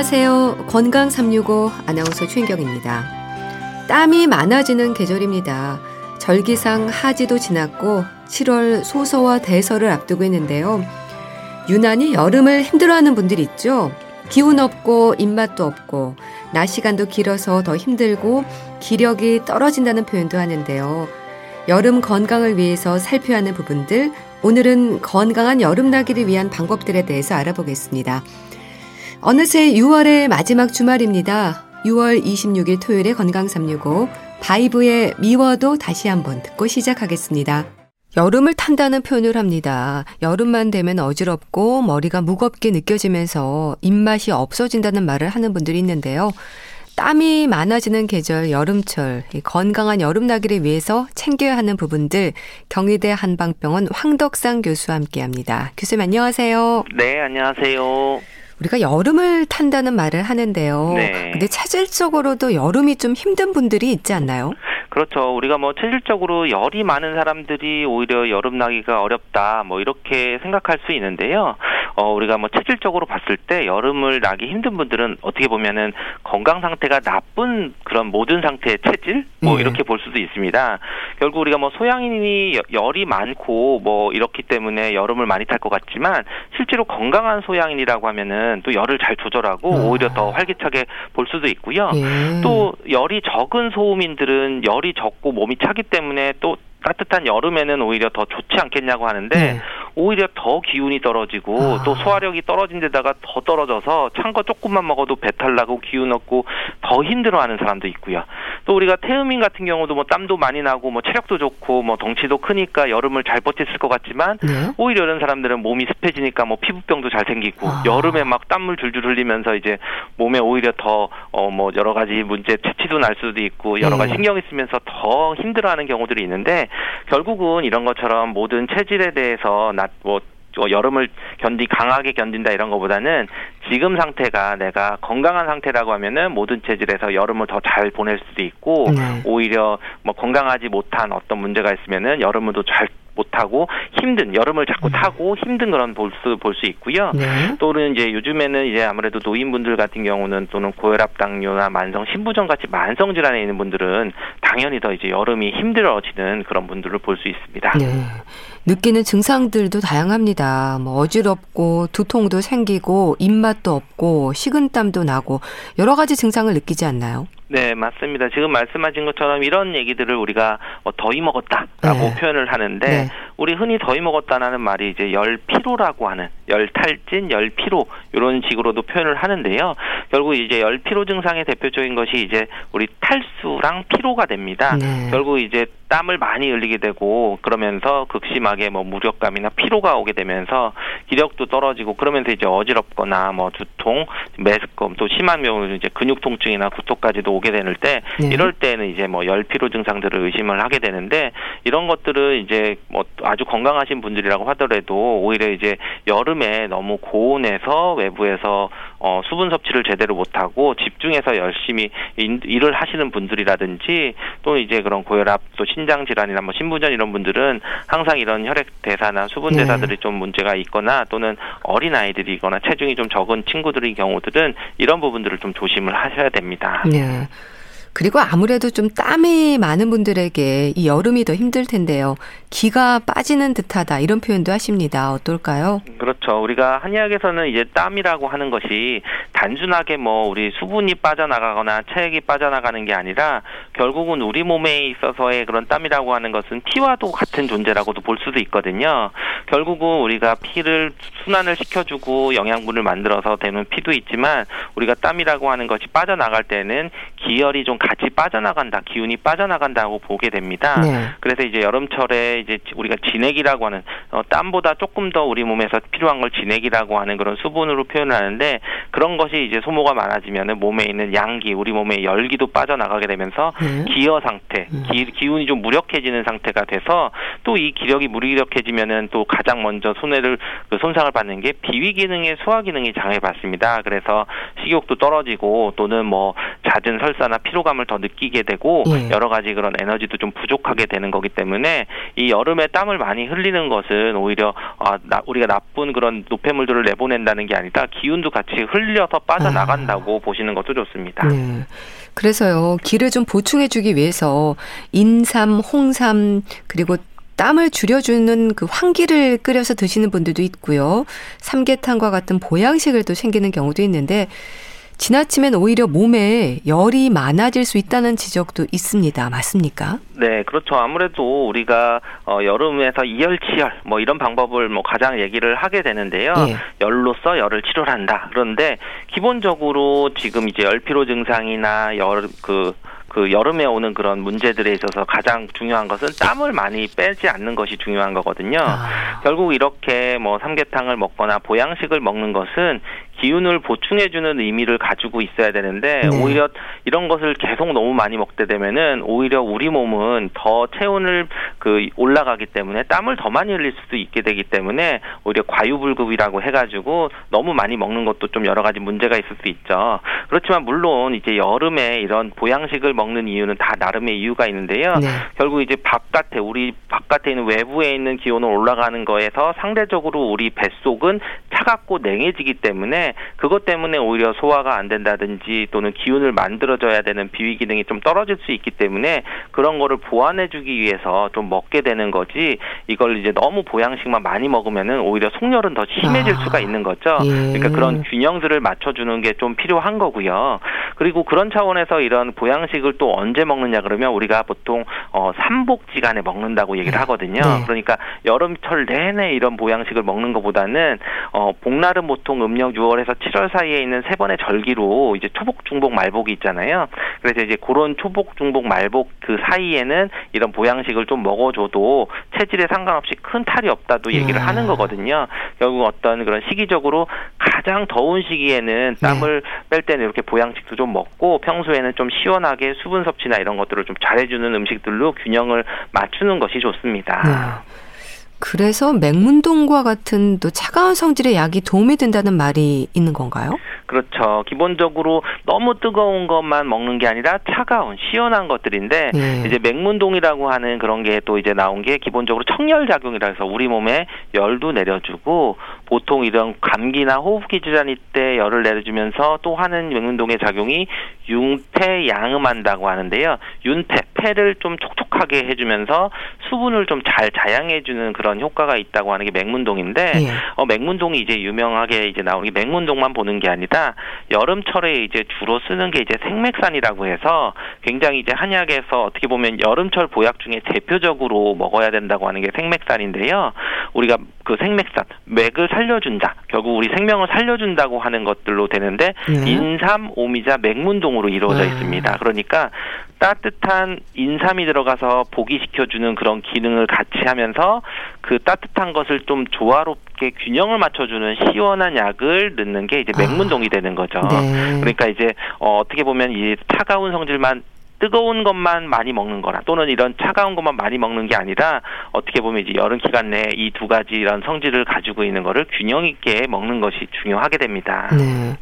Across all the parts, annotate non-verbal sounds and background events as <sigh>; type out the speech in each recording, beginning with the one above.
안녕하세요. 건강 365 아나운서 최인경입니다. 땀이 많아지는 계절입니다. 절기상 하지도 지났고 7월 소서와 대서를 앞두고 있는데요. 유난히 여름을 힘들어하는 분들 있죠. 기운 없고 입맛도 없고 낮 시간도 길어서 더 힘들고 기력이 떨어진다는 표현도 하는데요. 여름 건강을 위해서 살펴야 하는 부분들 오늘은 건강한 여름 나기를 위한 방법들에 대해서 알아보겠습니다. 어느새 6월의 마지막 주말입니다. 6월 26일 토요일에 건강 365 바이브의 미워도 다시 한번 듣고 시작하겠습니다. 여름을 탄다는 표현을 합니다. 여름만 되면 어지럽고 머리가 무겁게 느껴지면서 입맛이 없어진다는 말을 하는 분들이 있는데요. 땀이 많아지는 계절 여름철 건강한 여름 나기를 위해서 챙겨야 하는 부분들 경희대 한방병원 황덕상 교수와 함께합니다. 교수님 안녕하세요. 네 안녕하세요. 우리가 여름을 탄다는 말을 하는데요. 네. 근데 체질적으로도 여름이 좀 힘든 분들이 있지 않나요? 그렇죠. 우리가 뭐 체질적으로 열이 많은 사람들이 오히려 여름 나기가 어렵다. 뭐 이렇게 생각할 수 있는데요. 어 우리가 뭐 체질적으로 봤을 때 여름을 나기 힘든 분들은 어떻게 보면은 건강 상태가 나쁜 그런 모든 상태의 체질 뭐 네. 이렇게 볼 수도 있습니다. 결국 우리가 뭐 소양인이 열이 많고 뭐 이렇기 때문에 여름을 많이 탈 것 같지만 실제로 건강한 소양인이라고 하면은 또 열을 잘 조절하고 아. 오히려 더 활기차게 볼 수도 있고요. 예. 또 열이 적은 소음인들은 열 열이 적고 몸이 차기 때문에 또 따뜻한 여름에는 오히려 더 좋지 않겠냐고 하는데 네. 오히려 더 기운이 떨어지고 아. 또 소화력이 떨어진 데다가 더 떨어져서 찬 거 조금만 먹어도 배탈 나고 기운 없고 더 힘들어하는 사람도 있고요. 또 우리가 태음인 같은 경우도 뭐 땀도 많이 나고 뭐 체력도 좋고 뭐 덩치도 크니까 여름을 잘 버텼을 것 같지만 네. 오히려 이런 사람들은 몸이 습해지니까 뭐 피부병도 잘 생기고 아. 여름에 막 땀물 줄줄 흘리면서 이제 몸에 오히려 더 어 뭐 여러 가지 문제 채취도 날 수도 있고 여러 가지 네. 신경이 쓰면서 더 힘들어하는 경우들이 있는데 결국은 이런 것처럼 모든 체질에 대해서 낮뭐 여름을 견디 강하게 견딘다 이런 것보다는 지금 상태가 내가 건강한 상태라고 하면은 모든 체질에서 여름을 더 잘 보낼 수도 있고 네. 오히려 뭐 건강하지 못한 어떤 문제가 있으면은 여름을 잘 못하고 힘든 여름을 자꾸 음. 타고 힘든 그런 볼수 볼 수 있고요. 네. 또는 이제 요즘에는 이제 아무래도 노인분들 같은 경우는 또는 고혈압 당뇨나 만성 신부전 같이 만성 질환에 있는 분들은 당연히 더 이제 여름이 힘들어지는 그런 분들을 볼 수 있습니다. 네. 느끼는 증상들도 다양합니다. 뭐 어지럽고 두통도 생기고 입맛도 없고 식은땀도 나고 여러 가지 증상을 느끼지 않나요? 네, 맞습니다. 지금 말씀하신 것처럼 이런 얘기들을 우리가 어, 더위 먹었다라고 네. 표현을 하는데 네. 우리 흔히 더위 먹었다라는 말이 이제 열 피로라고 하는 열 탈진, 열 피로 이런 식으로도 표현을 하는데요. 결국 이제 열 피로 증상의 대표적인 것이 이제 우리 탈수랑 피로가 됩니다. 네. 결국 이제 땀을 많이 흘리게 되고 그러면서 극심하게 뭐 무력감이나 피로가 오게 되면서 기력도 떨어지고 그러면서 이제 어지럽거나 뭐 두통, 매스컴 또 심한 경우는 이제 근육 통증이나 구토까지도 오게 되는 때 네. 이럴 때는 이제 뭐 열피로 증상들을 의심을 하게 되는데 이런 것들을 이제 뭐 아주 건강하신 분들이라고 하더라도 오히려 이제 여름에 너무 고온에서 외부에서 어 수분 섭취를 제대로 못하고 집중해서 열심히 일을 하시는 분들이라든지 또 이제 그런 고혈압 또 신장 질환이나 뭐 신부전 이런 분들은 항상 이런 혈액 대사나 수분 네. 대사들이 네. 좀 문제가 있거나 또는 어린 아이들이거나 체중이 좀 적은 친구들의 경우들은 이런 부분들을 좀 조심을 하셔야 됩니다. 네. 그리고 아무래도 좀 땀이 많은 분들에게 이 여름이 더 힘들 텐데요. 기가 빠지는 듯하다 이런 표현도 하십니다. 어떨까요? 그렇죠. 우리가 한의학에서는 이제 땀이라고 하는 것이 단순하게 뭐 우리 수분이 빠져나가거나 체액이 빠져나가는 게 아니라 결국은 우리 몸에 있어서의 그런 땀이라고 하는 것은 피와도 같은 존재라고도 볼 수도 있거든요. 결국은 우리가 피를 순환을 시켜주고 영양분을 만들어서 되는 피도 있지만 우리가 땀이라고 하는 것이 빠져나갈 때는 기혈이 좀 같이 빠져나간다, 기운이 빠져나간다고 보게 됩니다. 네. 그래서 이제 여름철에 이제 우리가 진액이라고 하는 어, 땀보다 조금 더 우리 몸에서 필요한 걸 진액이라고 하는 그런 수분으로 표현을 하는데 그런 것이 이제 소모가 많아지면은 몸에 있는 양기, 우리 몸의 열기도 빠져나가게 되면서 네. 기어 상태, 음. 기, 기운이 좀 무력해지는 상태가 돼서 또 이 기력이 무력해지면은 또 가장 먼저 손해를 그 손상을 받는 게 비위 기능의 소화 기능이 장애받습니다. 그래서 식욕도 떨어지고 또는 뭐 잦은 설사나 피로감을 더 느끼게 되고 예. 여러 가지 그런 에너지도 좀 부족하게 되는 거기 때문에 이 여름에 땀을 많이 흘리는 것은 오히려 아, 나, 우리가 나쁜 그런 노폐물들을 내보낸다는 게 아니라 기운도 같이 흘려서 빠져나간다고 아. 보시는 것도 좋습니다. 네. 그래서요 기를 좀 보충해주기 위해서 인삼, 홍삼 그리고 땀을 줄여주는 그 황기를 끓여서 드시는 분들도 있고요. 삼계탕과 같은 보양식을 또 챙기는 경우도 있는데 지나치면 오히려 몸에 열이 많아질 수 있다는 지적도 있습니다. 맞습니까? 네, 그렇죠. 아무래도 우리가 어, 여름에서 이열치열 뭐 이런 방법을 뭐 가장 얘기를 하게 되는데요. 예. 열로서 열을 치료한다. 그런데 기본적으로 지금 이제 열피로 증상이나 열그 그 여름에 오는 그런 문제들에 있어서 가장 중요한 것은 땀을 많이 빼지 않는 것이 중요한 거거든요. 아. 결국 이렇게 뭐 삼계탕을 먹거나 보양식을 먹는 것은 기운을 보충해주는 의미를 가지고 있어야 되는데 네. 오히려 이런 것을 계속 너무 많이 먹게 되면은 오히려 우리 몸은 더 체온을 그 올라가기 때문에 땀을 더 많이 흘릴 수도 있게 되기 때문에 오히려 과유불급이라고 해가지고 너무 많이 먹는 것도 좀 여러 가지 문제가 있을 수 있죠. 그렇지만 물론 이제 여름에 이런 보양식을 먹는 이유는 다 나름의 이유가 있는데요. 네. 결국 이제 바깥에 우리 바깥에 있는 외부에 있는 기온을 올라가는 거에서 상대적으로 우리 뱃속은 차갑고 냉해지기 때문에 그것 때문에 오히려 소화가 안 된다든지 또는 기운을 만들어줘야 되는 비위 기능이 좀 떨어질 수 있기 때문에 그런 거를 보완해주기 위해서 좀 먹게 되는 거지 이걸 이제 너무 보양식만 많이 먹으면은 오히려 속열은 더 심해질 아, 수가 있는 거죠. 예. 그러니까 그런 균형들을 맞춰주는 게 좀 필요한 거고요. 그리고 그런 차원에서 이런 보양식을 또 언제 먹느냐 그러면 우리가 보통 어 삼복지간에 먹는다고 얘기를 네. 하거든요. 네. 그러니까 여름철 내내 이런 보양식을 먹는 것보다는 어 복날은 보통 음력 6월에 서 7월 사이에 있는 세 번의 절기로 이제 초복, 중복, 말복이 있잖아요. 그래서 이제 그런 초복, 중복, 말복 그 사이에는 이런 보양식을 좀 먹어줘도 체질에 상관없이 큰 탈이 없다도 얘기를 네. 하는 거거든요. 결국 어떤 그런 시기적으로 가장 더운 시기에는 네. 땀을 네. 뺄 때는 이렇게 보양식도 좀 먹고 평소에는 좀 시원하게 수분 섭취나 이런 것들을 좀 잘해주는 음식들로 균형을 맞추는 것이 좋습니다. 네. 그래서 맹문동과 같은 또 차가운 성질의 약이 도움이 된다는 말이 있는 건가요? 그렇죠. 기본적으로 너무 뜨거운 것만 먹는 게 아니라 차가운 시원한 것들인데 예. 이제 맹문동이라고 하는 그런 게 또 이제 나온 게 기본적으로 청열 작용이라 해서 우리 몸에 열도 내려주고 보통 이런 감기나 호흡기 질환일 때 열을 내려주면서 또 하는 맹문동의 작용이 융태 양음한다고 하는데요. 윤태 폐를 좀 촉촉하게 해주면서 수분을 좀 잘 자양해주는 그런 효과가 있다고 하는 게 맹문동인데 예. 어, 맹문동이 이제 유명하게 이제 나오는 게 맹문동만 보는 게 아니라 여름철에 이제 주로 쓰는 게 이제 생맥산이라고 해서 굉장히 이제 한약에서 어떻게 보면 여름철 보약 중에 대표적으로 먹어야 된다고 하는 게 생맥산인데요. 우리가 그 생맥산 맥을 살려준다. 결국 우리 생명을 살려준다고 하는 것들로 되는데 네. 인삼, 오미자, 맥문동으로 이루어져 네. 있습니다. 그러니까 따뜻한 인삼이 들어가서 보기시켜주는 그런 기능을 같이 하면서 그 따뜻한 것을 좀 조화롭게 균형을 맞춰주는 시원한 약을 넣는 게 이제 맥문동이 아. 되는 거죠. 네. 그러니까 이제 어, 어떻게 보면 이 차가운 성질만 뜨거운 것만 많이 먹는 거나 또는 이런 차가운 것만 많이 먹는 게 아니라 어떻게 보면 이제 여름 기간 내에 이 두 가지 이런 성질을 가지고 있는 거를 균형 있게 먹는 것이 중요하게 됩니다. 네.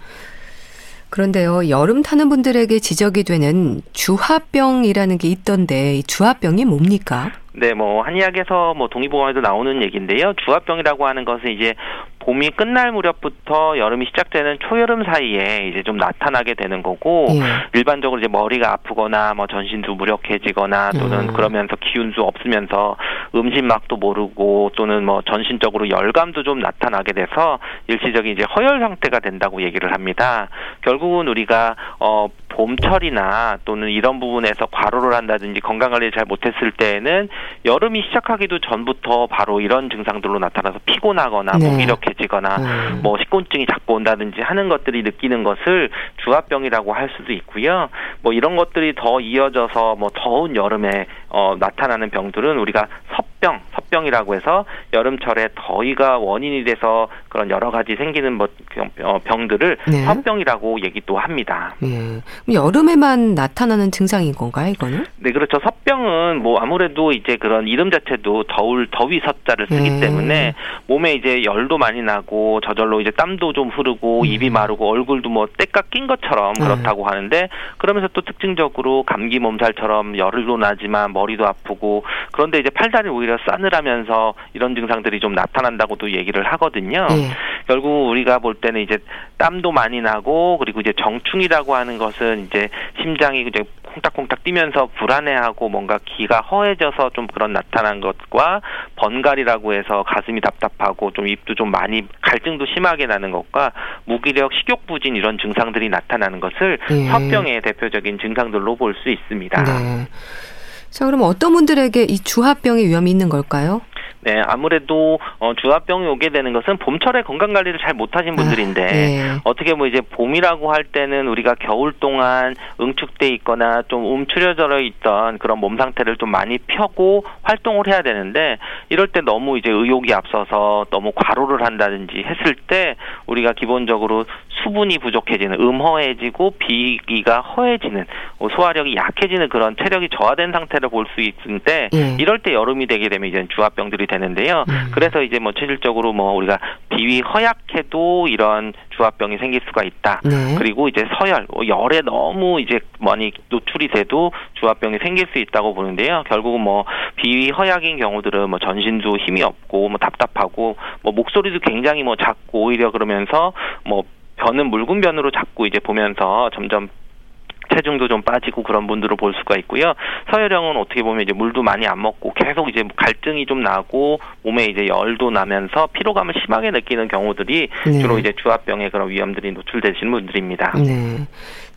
그런데요, 여름 타는 분들에게 지적이 되는 주화병이라는 게 있던데, 이 주화병이 뭡니까? 네, 뭐 한의학에서 뭐 동의보감에도 나오는 얘기인데요. 주화병이라고 하는 것은 이제 봄이 끝날 무렵부터 여름이 시작되는 초여름 사이에 이제 좀 나타나게 되는 거고 예. 일반적으로 이제 머리가 아프거나 뭐 전신도 무력해지거나 또는 음. 그러면서 기운도 없으면서 음식맛도 모르고 또는 뭐 전신적으로 열감도 좀 나타나게 돼서 일시적인 이제 허열 상태가 된다고 얘기를 합니다. 결국은 우리가 어 봄철이나 또는 이런 부분에서 과로를 한다든지 건강 관리를 잘 못했을 때에는 여름이 시작하기도 전부터 바로 이런 증상들로 나타나서 피곤하거나 네. 무기력해 지거나 음. 뭐 식곤증이 자꾸 온다든지 하는 것들이 느끼는 것을 주화병이라고 할 수도 있고요. 뭐 이런 것들이 더 이어져서 뭐 더운 여름에 어 나타나는 병들은 우리가 섭 병, 섭 주합병이라고 해서 여름철에 더위가 원인이 돼서 그런 여러 가지 생기는 뭐 어, 병들을 네. 섭병이라고 얘기도 합니다. 예. 여름에만 나타나는 증상인 건가요, 이거는? 네, 그렇죠. 섭병은 뭐 아무래도 이제 그런 이름 자체도 더울 더위 섭자를 쓰기 예. 때문에 몸에 이제 열도 많이 나고 저절로 이제 땀도 좀 흐르고 음. 입이 마르고 얼굴도 뭐 때가 낀 것처럼 네. 그렇다고 음. 하는데 그러면서 또 특징적으로 감기 몸살처럼 열도 나지만 머리도 아프고 그런데 이제 팔다리 오히려 싸늘하면서 이런 증상들이 좀 나타난다고도 얘기를 하거든요. 예. 결국 우리가 볼 때는 이제 땀도 많이 나고 그리고 이제 정충이라고 하는 것은 이제 심장이 이제 콩닥콩닥 뛰면서 불안해하고 뭔가 기가 허해져서 좀 그런 나타난 것과 번갈이라고 해서 가슴이 답답하고 좀 입도 좀 많이 갈증도 심하게 나는 것과 무기력 식욕 부진 이런 증상들이 나타나는 것을 네. 화병의 대표적인 증상들로 볼 수 있습니다. 네. 자, 그럼 어떤 분들에게 이 주합병의 위험이 있는 걸까요? 네, 아무래도 어, 주합병이 오게 되는 것은 봄철에 건강 관리를 잘 못하신 분들인데 아, 네. 어떻게 뭐 이제 봄이라고 할 때는 우리가 겨울 동안 응축돼 있거나 좀 움츠려져 있던 그런 몸 상태를 좀 많이 펴고 활동을 해야 되는데 이럴 때 너무 이제 의욕이 앞서서 너무 과로를 한다든지 했을 때 우리가 기본적으로 수분이 부족해지는 음허해지고 비기가 허해지는 뭐 소화력이 약해지는 그런 체력이 저하된 상태를 볼 수 있는데 네. 이럴 때 여름이 되게 되면 이제 주합병들 이 되는데요. 음. 그래서 이제 뭐 체질적으로 뭐 우리가 비위 허약해도 이런 주합병이 생길 수가 있다. 네. 그리고 이제 서열, 뭐 열에 너무 이제 많이 노출이 돼도 주합병이 생길 수 있다고 보는데요. 결국은 뭐 비위 허약인 경우들은 뭐 전신도 힘이 없고 뭐 답답하고 뭐 목소리도 굉장히 뭐 작고 오히려 그러면서 뭐 변은 묽은 변으로 자꾸 이제 보면서 점점 체중도 좀 빠지고 그런 분들을 볼 수가 있고요. 서열형은 어떻게 보면 이제 물도 많이 안 먹고 계속 이제 갈증이 좀 나고 몸에 이제 열도 나면서 피로감을 심하게 느끼는 경우들이 네. 주로 이제 주합병의 그런 위험들이 노출되시는 분들입니다. 네.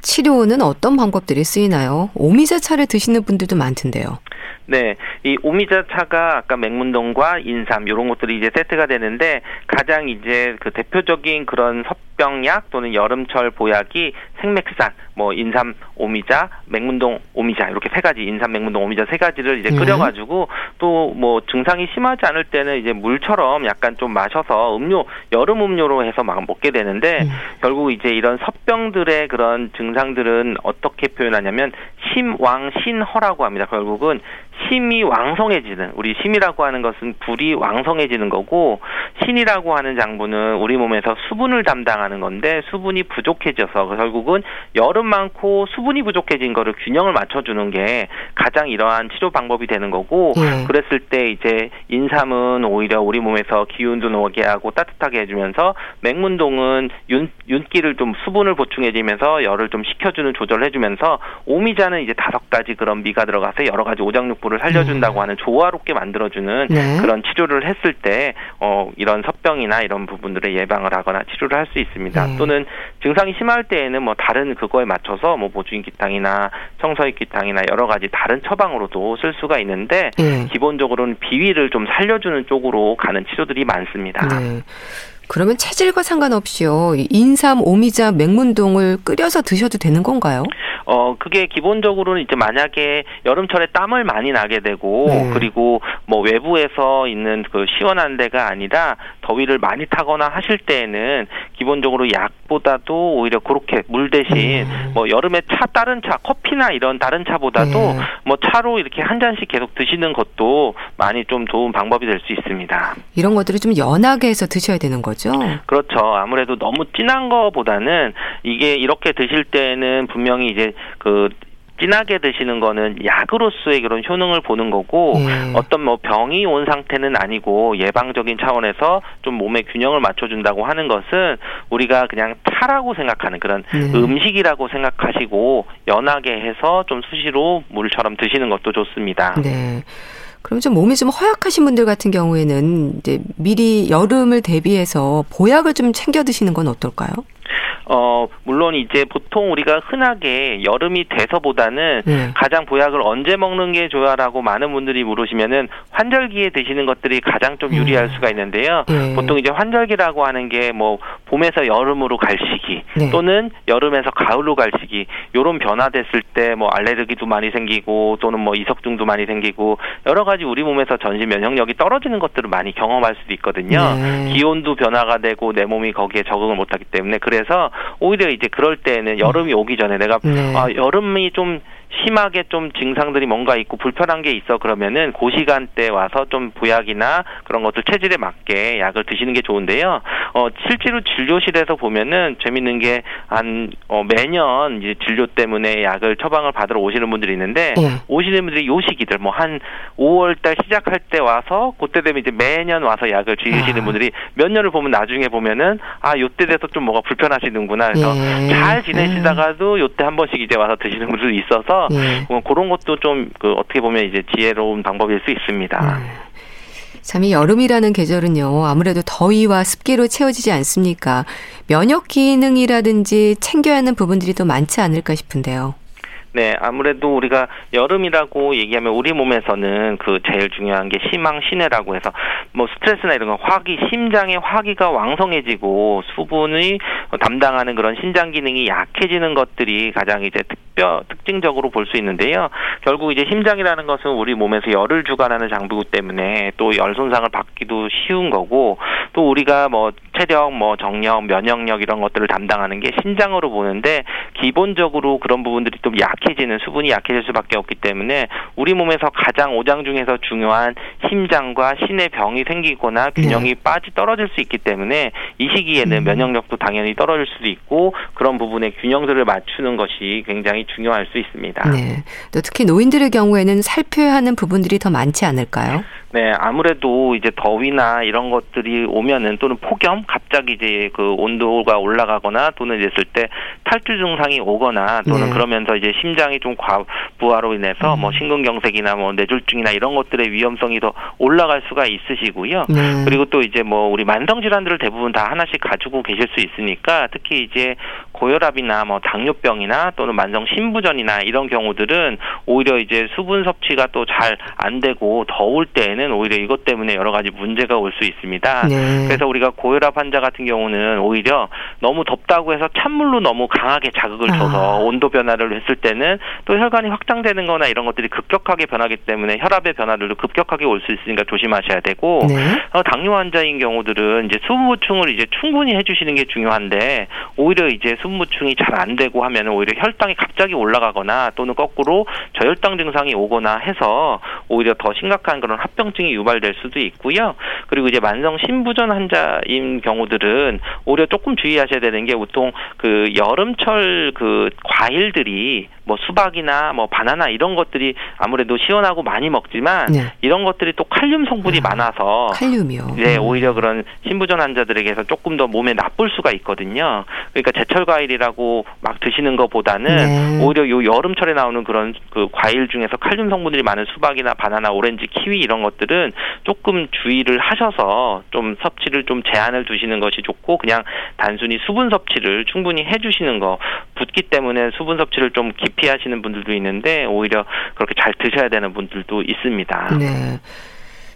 치료는 어떤 방법들이 쓰이나요? 오미자차를 드시는 분들도 많던데요. 네, 이 오미자차가 아까 맹문동과 인삼 이런 것들이 이제 세트가 되는데 가장 이제 그 대표적인 그런 섭 병약 또는 여름철 보약이 생맥산, 뭐 인삼 오미자, 맹문동 오미자 이렇게 세 가지 인삼, 맹문동 오미자 세 가지를 이제 네. 끓여가지고 또 뭐 증상이 심하지 않을 때는 이제 물처럼 약간 좀 마셔서 음료 여름 음료로 해서 막 먹게 되는데 음. 결국 이제 이런 섭병들의 그런 증상들은 어떻게 표현하냐면 심왕신허라고 합니다. 결국은 심이 왕성해지는 우리 심이라고 하는 것은 불이 왕성해지는 거고 신이라고 하는 장부는 우리 몸에서 수분을 담당하는 건데 수분이 부족해져서 결국은 여름 많고 수분이 부족해진 거를 균형을 맞춰주는 게 가장 이러한 치료 방법이 되는 거고 네. 그랬을 때 이제 인삼은 오히려 우리 몸에서 기운도 나게 하고 따뜻하게 해주면서 맹문동은 윤, 윤기를 좀 수분을 보충해주면서 열을 좀 식혀주는 조절을 해주면서 오미자는 이제 다섯 가지 그런 미가 들어가서 여러 가지 오장육부 공포를 살려준다고 음. 하는 조화롭게 만들어주는 네. 그런 치료를 했을 때 어, 이런 섭병이나 이런 부분들을 예방을 하거나 치료를 할 수 있습니다. 네. 또는 증상이 심할 때에는 뭐 다른 그거에 맞춰서 뭐 보주인기탕이나 청서익기탕이나 여러 가지 다른 처방으로도 쓸 수가 있는데 네. 기본적으로는 비위를 좀 살려주는 쪽으로 가는 치료들이 많습니다. 네. 그러면 체질과 상관없이요. 인삼, 오미자, 맹문동을 끓여서 드셔도 되는 건가요? 어, 그게 기본적으로는 이제 만약에 여름철에 땀을 많이 나게 되고 네. 그리고 뭐 외부에서 있는 그 시원한 데가 아니라 더위를 많이 타거나 하실 때에는 기본적으로 약 보다도 오히려 그렇게 물 대신 음. 뭐 여름에 차 다른 차 커피나 이런 다른 차보다도 네. 뭐 차로 이렇게 한 잔씩 계속 드시는 것도 많이 좀 좋은 방법이 될 수 있습니다. 이런 것들을 좀 연하게 해서 드셔야 되는 거죠? 그렇죠. 아무래도 너무 진한 거보다는 이게 이렇게 드실 때는 분명히 이제 그 진하게 드시는 거는 약으로서의 그런 효능을 보는 거고 예. 어떤 뭐 병이 온 상태는 아니고 예방적인 차원에서 좀 몸의 균형을 맞춰준다고 하는 것은 우리가 그냥 차라고 생각하는 그런 예. 음식이라고 생각하시고 연하게 해서 좀 수시로 물처럼 드시는 것도 좋습니다. 네. 그럼 좀 몸이 좀 허약하신 분들 같은 경우에는 이제 미리 여름을 대비해서 보약을 좀 챙겨 드시는 건 어떨까요? 어, 물론 이제 보통 우리가 흔하게 여름이 돼서보다는 네. 가장 보약을 언제 먹는 게 좋아라고 많은 분들이 물으시면은 환절기에 드시는 것들이 가장 좀 유리할 음. 수가 있는데요. 네. 보통 이제 환절기라고 하는 게 뭐 봄에서 여름으로 갈 시기 네. 또는 여름에서 가을로 갈 시기 요런 변화됐을 때 뭐 알레르기도 많이 생기고 또는 뭐 이석증도 많이 생기고 여러 가지 우리 몸에서 전신 면역력이 떨어지는 것들을 많이 경험할 수도 있거든요. 네. 기온도 변화가 되고 내 몸이 거기에 적응을 못하기 때문에 그래서 오히려 이제 그럴 때는 여름이 오기 전에 내가 네. 아, 여름이 좀 심하게 좀 증상들이 뭔가 있고 불편한 게 있어 그러면은 그 시간대 와서 좀 보약이나 그런 것들 체질에 맞게 약을 드시는 게 좋은데요. 어 실제로 진료실에서 보면은 재밌는 게 한 어, 매년 이제 진료 때문에 약을 처방을 받으러 오시는 분들이 있는데 네. 오시는 분들이 요 시기들 뭐 한 5월 달 시작할 때 와서 그때 되면 이제 매년 와서 약을 지으시는 아. 분들이 몇 년을 보면 나중에 보면은 아 요때 돼서 좀 뭐가 불편하시는구나 그래서 예. 잘 지내시다가도 요때 한 번씩 이제 와서 드시는 분들도 있어서 예. 뭐 그런 것도 좀 그 어떻게 보면 이제 지혜로운 방법일 수 있습니다. 네. 참, 이 여름이라는 계절은요, 아무래도 더위와 습기로 채워지지 않습니까? 면역 기능이라든지 챙겨야 하는 부분들이 더 많지 않을까 싶은데요. 네, 아무래도 우리가 여름이라고 얘기하면 우리 몸에서는 그 제일 중요한 게 심항 신해라고 해서 뭐 스트레스나 이런 거 화기 심장의 화기가 왕성해지고 수분이 담당하는 그런 신장 기능이 약해지는 것들이 가장 이제 특별 특징적으로 볼 수 있는데요. 결국 이제 심장이라는 것은 우리 몸에서 열을 주관하는 장비이기 때문에 또 열 손상을 받기도 쉬운 거고 또 우리가 뭐 체력, 뭐 정력, 면역력 이런 것들을 담당하는 게 심장으로 보는데 기본적으로 그런 부분들이 좀 약 해지는 수분이 약해질 수밖에 없기 때문에 우리 몸에서 가장 오장 중에서 중요한 심장과 신의 병이 생기거나 균형이 빠지 떨어질 수 있기 때문에 이 시기에는 음. 면역력도 당연히 떨어질 수도 있고 그런 부분의 균형들을 맞추는 것이 굉장히 중요할 수 있습니다. 네. 또 특히 노인들의 경우에는 살펴야 하는 부분들이 더 많지 않을까요? 네, 아무래도 이제 더위나 이런 것들이 오면은 또는 폭염, 갑자기 이제 그 온도가 올라가거나 또는 이랬을 때 탈주 증상이 오거나 또는 네. 그러면서 이제 심장이 좀 과부하로 인해서 음. 뭐 심근경색이나 뭐 뇌졸중이나 이런 것들의 위험성이 더 올라갈 수가 있으시고요. 네. 그리고 또 이제 뭐 우리 만성 질환들을 대부분 다 하나씩 가지고 계실 수 있으니까 특히 이제 고혈압이나 뭐 당뇨병이나 또는 만성 신부전이나 이런 경우들은 오히려 이제 수분 섭취가 또 잘 안 되고 더울 때에는 오히려 이것 때문에 여러 가지 문제가 올 수 있습니다. 네. 그래서 우리가 고혈압 환자 같은 경우는 오히려 너무 덥다고 해서 찬물로 너무 강하게 자극을 아. 줘서 온도 변화를 했을 때는 또 혈관이 확장되는 거나 이런 것들이 급격하게 변하기 때문에 혈압의 변화들도 급격하게 올 수 있으니까 조심하셔야 되고 네. 어, 당뇨 환자인 경우들은 이제 수분 보충을 이제 충분히 해주시는 게 중요한데 오히려 이제 수분 보충이 잘 안 되고 하면 오히려 혈당이 갑자기 올라가거나 또는 거꾸로 저혈당 증상이 오거나 해서 오히려 더 심각한 그런 합병증이 유발될 수도 있고요. 그리고 이제 만성 신부전 환자인 경우들은 오히려 조금 주의하셔야 되는 게 보통 그 여름철 그 과일들이 뭐 수박이나 뭐 바나나 이런 것들이 아무래도 시원하고 많이 먹지만 네. 이런 것들이 또 칼륨 성분이 아, 많아서 칼륨이요. 네, 음. 오히려 그런 신부전 환자들에게서 조금 더 몸에 나쁠 수가 있거든요. 그러니까 제철 과일이라고 막 드시는 것보다는 네. 오히려 요 여름철에 나오는 그런 그 과일 중에서 칼륨 성분들이 많은 수박이나 바나나, 오렌지, 키위 이런 것들은 조금 주의를 하셔서 좀 섭취를 좀 제한을 두시는 것이 좋고 그냥 단순히 수분 섭취를 충분히 해주시는 거 붓기 때문에 수분 섭취를 좀 깊이 하시는 분들도 있는데 오히려 그렇게 잘 드셔야 되는 분들도 있습니다. 네.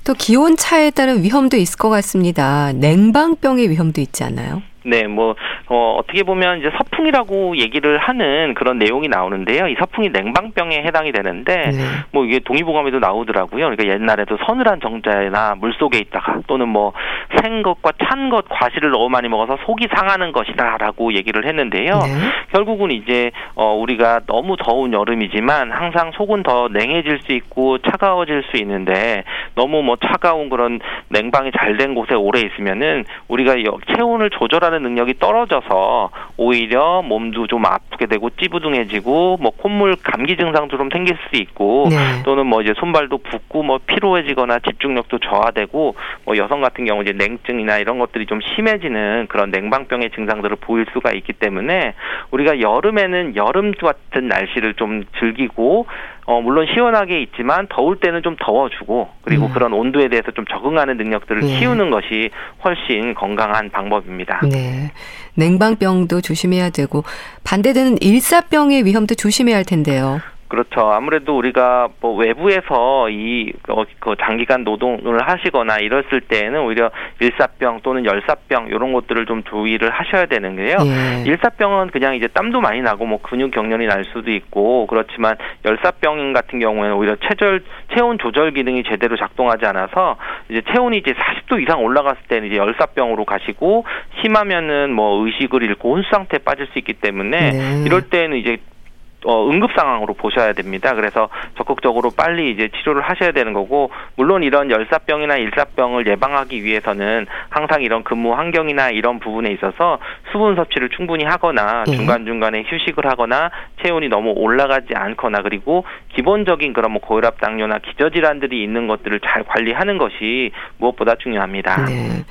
또 기온 차에 따른 위험도 있을 것 같습니다. 냉방병의 위험도 있지 않나요? 네, 뭐 어, 어떻게 보면 이제 서풍이라고 얘기를 하는 그런 내용이 나오는데요. 이 서풍이 냉방병에 해당이 되는데 네. 뭐 이게 동의보감에도 나오더라고요. 그러니까 옛날에도 서늘한 정자나 물 속에 있다가 또는 뭐 생 것과 찬 것 과실을 너무 많이 먹어서 속이 상하는 것이다라고 얘기를 했는데요. 네. 결국은 이제 어 우리가 너무 더운 여름이지만 항상 속은 더 냉해질 수 있고 차가워질 수 있는데 너무 뭐 차가운 그런 냉방이 잘 된 곳에 오래 있으면은 우리가 여- 체온을 조절 하는 능력이 떨어져서 오히려 몸도 좀 아프게 되고 찌부둥해지고 뭐 콧물 감기 증상도 좀 생길 수 있고 네. 또는 뭐 이제 손발도 붓고 뭐 피로해지거나 집중력도 저하되고 뭐 여성 같은 경우 이제 냉증이나 이런 것들이 좀 심해지는 그런 냉방병의 증상들을 보일 수가 있기 때문에 우리가 여름에는 여름 같은 날씨를 좀 즐기고 어 물론 시원하게 있지만 더울 때는 좀 더워주고 그리고 음. 그런 온도에 대해서 좀 적응하는 능력들을 예. 키우는 것이 훨씬 건강한 방법입니다. 네. 냉방병도 조심해야 되고 반대되는 일사병의 위험도 조심해야 할 텐데요. 그렇죠. 아무래도 우리가 뭐 외부에서 이 어, 그 장기간 노동을 하시거나 이랬을 때에는 오히려 일사병 또는 열사병 이런 것들을 좀 조의를 하셔야 되는 게요. 예. 일사병은 그냥 이제 땀도 많이 나고 뭐 근육 경련이 날 수도 있고 그렇지만 열사병 같은 경우에는 오히려 체절 체온 조절 기능이 제대로 작동하지 않아서 이제 체온이 이제 40도 이상 올라갔을 때는 이제 열사병으로 가시고 심하면은 뭐 의식을 잃고 혼수 상태에 빠질 수 있기 때문에 네. 이럴 때는 이제 어, 응급 상황으로 보셔야 됩니다. 그래서 적극적으로 빨리 이제 치료를 하셔야 되는 거고 물론 이런 열사병이나 일사병을 예방하기 위해서는 항상 이런 근무 환경이나 이런 부분에 있어서 수분 섭취를 충분히 하거나 네. 중간 중간에 휴식을 하거나 체온이 너무 올라가지 않거나 그리고 기본적인 그런 뭐 고혈압 당뇨나 기저질환들이 있는 것들을 잘 관리하는 것이 무엇보다 중요합니다. 네.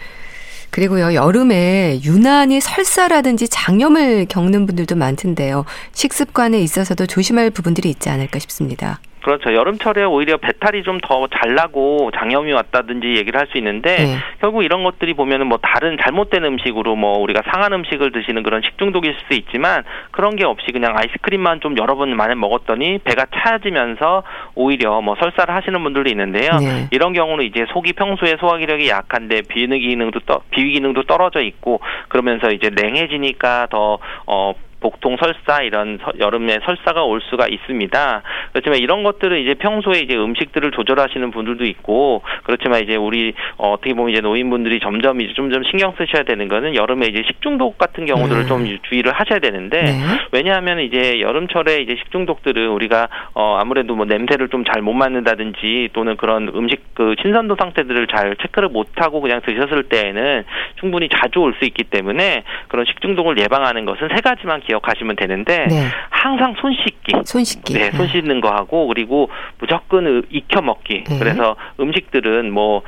그리고요, 여름에 유난히 설사라든지 장염을 겪는 분들도 많던데요. 식습관에 있어서도 조심할 부분들이 있지 않을까 싶습니다. 그렇죠. 여름철에 오히려 배탈이 좀 더 잘 나고 장염이 왔다든지 얘기를 할 수 있는데 네. 결국 이런 것들이 보면은 뭐 다른 잘못된 음식으로 뭐 우리가 상한 음식을 드시는 그런 식중독일 수도 있지만 그런 게 없이 그냥 아이스크림만 좀 여러 번 많이 먹었더니 배가 차지면서 오히려 뭐 설사를 하시는 분들도 있는데요. 네. 이런 경우는 이제 속이 평소에 소화기력이 약한데 비위 기능도 떠, 비위 기능도 떨어져 있고 그러면서 이제 냉해지니까 더 어 복통 설사 이런 서, 여름에 설사가 올 수가 있습니다. 그렇지만 이런 것들은 이제 평소에 이제 음식들을 조절하시는 분들도 있고 그렇지만 이제 우리 어, 어떻게 보면 이제 노인분들이 점점 이제 좀좀 신경 쓰셔야 되는 거는 여름에 이제 식중독 같은 경우들을 네. 좀 주의를 하셔야 되는데 네. 왜냐하면 이제 여름철에 이제 식중독들은 우리가 어 아무래도 뭐 냄새를 좀 잘 못 맡는다든지 또는 그런 음식 그 신선도 상태들을 잘 체크를 못 하고 그냥 드셨을 때에는 충분히 자주 올 수 있기 때문에 그런 식중독을 예방하는 것은 세 가지만 기억 기억하시면 되는데 네. 항상 손 씻기. 손 씻기. 네, 손 씻는 거 하고 그리고 무조건 익혀 먹기. 네. 그래서 음식들은 뭐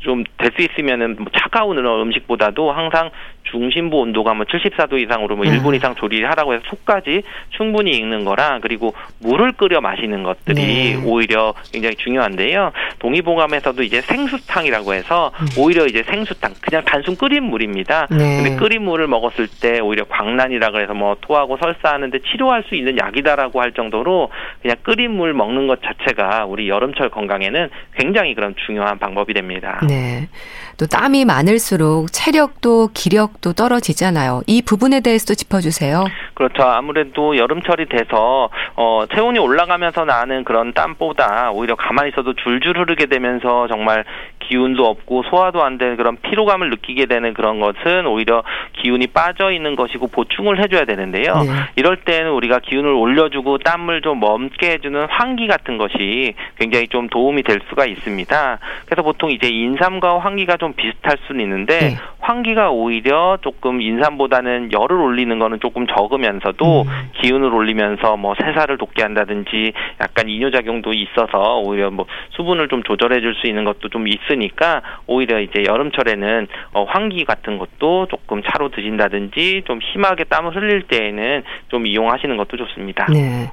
좀 될 수 있으면은 뭐 차가운 음식보다도 항상 중심부 온도가 뭐 74도 이상으로 뭐 1분 음. 이상 조리를 하라고 해서 속까지 충분히 익는 거랑 그리고 물을 끓여 마시는 것들이 네. 오히려 굉장히 중요한데요. 동의보감에서도 이제 생수탕이라고 해서 음. 오히려 이제 생수탕 그냥 단순 끓인 물입니다. 네. 근데 끓인 물을 먹었을 때 오히려 광란이라 그래서 뭐 토하고 설사하는데 치료할 수 있는 약이다라고 할 정도로 그냥 끓인 물 먹는 것 자체가 우리 여름철 건강에는 굉장히 그런 중요한 방법이 됩니다. 네. 또 땀이 많을수록 체력도 기력도 떨어지잖아요. 이 부분에 대해서도 짚어주세요. 그렇죠. 아무래도 여름철이 돼서 어, 체온이 올라가면서 나는 그런 땀보다 오히려 가만히 있어도 줄줄 흐르게 되면서 정말 기운도 없고 소화도 안 되는 그런 피로감을 느끼게 되는 그런 것은 오히려 기운이 빠져 있는 것이고 보충을 해줘야 되는데요. 네. 이럴 때는 우리가 기운을 올려주고 땀을 좀 멈게 해주는 환기 같은 것이 굉장히 좀 도움이 될 수가 있습니다. 그래서 보통 이제 인삼과 환기가 좀 비슷할 수는 있는데 네. 환기가 오히려 조금 인삼보다는 열을 올리는 거는 조금 적으면서도 음. 기운을 올리면서 뭐 세살을 돋게 한다든지 약간 이뇨작용도 있어서 오히려 뭐 수분을 좀 조절해 줄 수 있는 것도 좀 있 으니까 오히려 이제 여름철에는 어 환기 같은 것도 조금 차로 드신다든지 좀 심하게 땀을 흘릴 때에는 좀 이용하시는 것도 좋습니다. 네.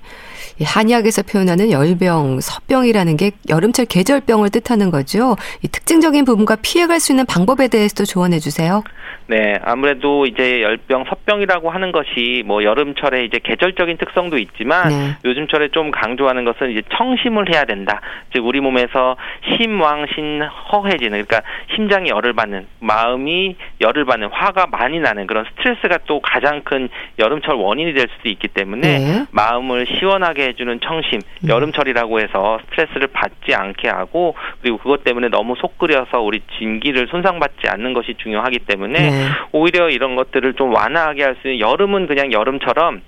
한의학에서 표현하는 열병, 서병이라는 게 여름철 계절병을 뜻하는 거죠. 이 특징적인 부분과 피해갈 수 있는 방법에 대해서도 조언해 주세요. 네, 아무래도 이제 열병, 서병이라고 하는 것이 뭐 여름철에 이제 계절적인 특성도 있지만 네. 요즘철에 좀 강조하는 것은 이제 청심을 해야 된다. 즉 우리 몸에서 심왕신 허해지는 그러니까 심장이 열을 받는 마음이 열을 받는 화가 많이 나는 그런 스트레스가 또 가장 큰 여름철 원인이 될 수도 있기 때문에 네. 마음을 시원하게 해주는 청심 음. 여름철이라고 해서 스트레스를 받지 않게 하고 그리고 그것 때문에 너무 속 끓여서 우리 진기를 손상받지 않는 것이 중요하기 때문에 네. 오히려 이런 것들을 좀 완화하게 할 수 있는 여름은 그냥 여름처럼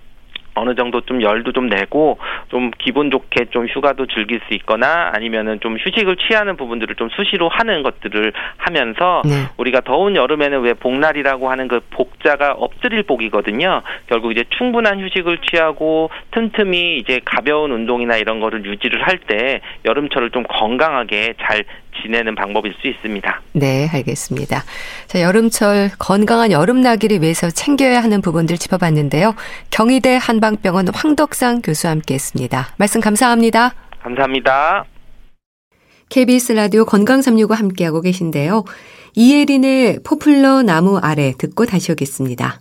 어느 정도 좀 열도 좀 내고 좀 기분 좋게 좀 휴가도 즐길 수 있거나 아니면은 좀 휴식을 취하는 부분들을 좀 수시로 하는 것들을 하면서 네. 우리가 더운 여름에는 왜 복날이라고 하는 그 복자가 엎드릴 복이거든요. 결국 이제 충분한 휴식을 취하고 틈틈이 이제 가벼운 운동이나 이런 거를 유지를 할 때 여름철을 좀 건강하게 잘 지내는 방법일 수 있습니다. 네, 알겠습니다. 자, 여름철 건강한 여름 나기를 위해서 챙겨야 하는 부분들 짚어봤는데요. 경희대 한 방병원 황덕상 교수와 함께했습니다. 말씀 감사합니다. 감사합니다. KBS 라디오 건강 365 함께하고 계신데요. 이예린의 포플러 나무 아래 듣고 다시 오겠습니다.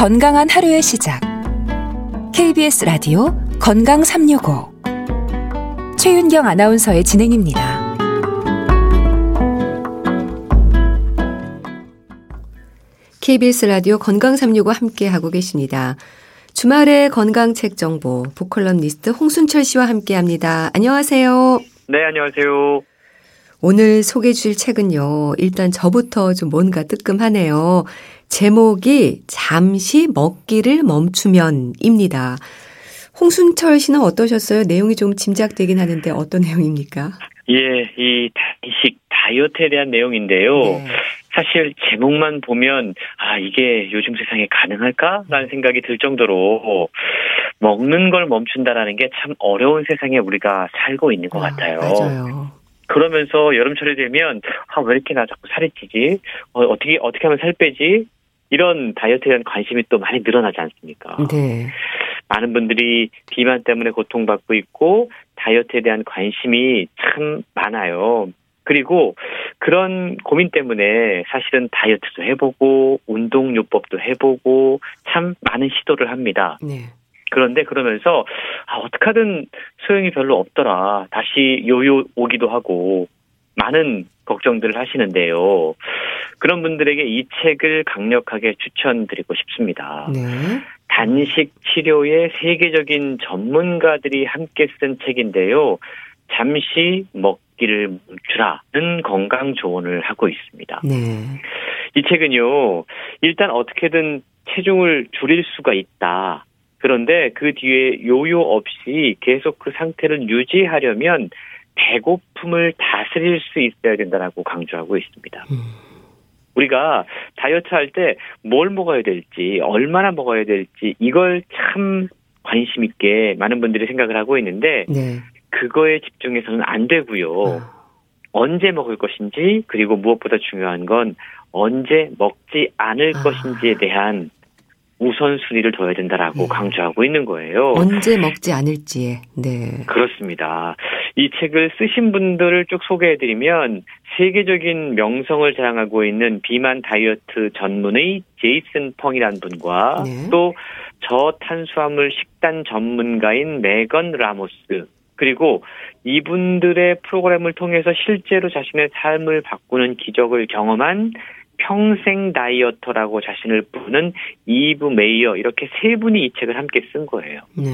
건강한 하루의 시작. KBS 라디오 건강 365. 최윤경 아나운서의 진행입니다. KBS 라디오 건강 365 함께 하고 계십니다. 주말의 건강책 정보 보컬럼니스트 홍순철 씨와 함께 합니다. 안녕하세요. 네, 안녕하세요. 오늘 소개해 주실 책은요. 일단 저부터 좀 뭔가 뜨끔하네요. 제목이 잠시 먹기를 멈추면입니다. 홍순철 씨는 어떠셨어요? 내용이 좀 짐작되긴 하는데 어떤 <laughs> 내용입니까? 예, 이 단식 다이어트에 대한 내용인데요. 네. 사실 제목만 보면 아 이게 요즘 세상에 가능할까라는 생각이 들 정도로 먹는 걸 멈춘다라는 게 참 어려운 세상에 우리가 살고 있는 것 아, 같아요. 맞아요. 그러면서 여름철이 되면 아 왜 이렇게 나 자꾸 살이 찌지? 어, 어떻게 어떻게 하면 살 빼지? 이런 다이어트에 대한 관심이 또 많이 늘어나지 않습니까? 네. 많은 분들이 비만 때문에 고통받고 있고 다이어트에 대한 관심이 참 많아요. 그리고 그런 고민 때문에 사실은 다이어트도 해보고 운동요법도 해보고 참 많은 시도를 합니다. 네. 그런데 그러면서 아 어떻게 하든 소용이 별로 없더라. 다시 요요 오기도 하고 많은 걱정들을 하시는데요. 그런 분들에게 이 책을 강력하게 추천드리고 싶습니다. 네. 단식 치료의 세계적인 전문가들이 함께 쓴 책인데요. 잠시 먹기를 멈추라는 건강 조언을 하고 있습니다. 네. 이 책은요, 일단 어떻게든 체중을 줄일 수가 있다. 그런데 그 뒤에 요요 없이 계속 그 상태를 유지하려면 배고픔을 다스릴 수 있어야 된다라고 강조하고 있습니다. 음. 우리가 다이어트 할 때 뭘 먹어야 될지, 얼마나 먹어야 될지, 이걸 참 관심 있게 많은 분들이 생각을 하고 있는데, 네. 그거에 집중해서는 안 되고요. 아. 언제 먹을 것인지, 그리고 무엇보다 중요한 건 언제 먹지 않을 아. 것인지에 대한 우선순위를 둬야 된다라고 네. 강조하고 있는 거예요. 언제 먹지 않을지에. 네. 그렇습니다. 이 책을 쓰신 분들을 쭉 소개해드리면 세계적인 명성을 자랑하고 있는 비만 다이어트 전문의 제이슨 펑이라는 분과 네. 또 저탄수화물 식단 전문가인 메건 라모스 그리고 이분들의 프로그램을 통해서 실제로 자신의 삶을 바꾸는 기적을 경험한 평생 다이어터라고 자신을 부르는 이브 메이어 이렇게 세 분이 이 책을 함께 쓴 거예요. 네.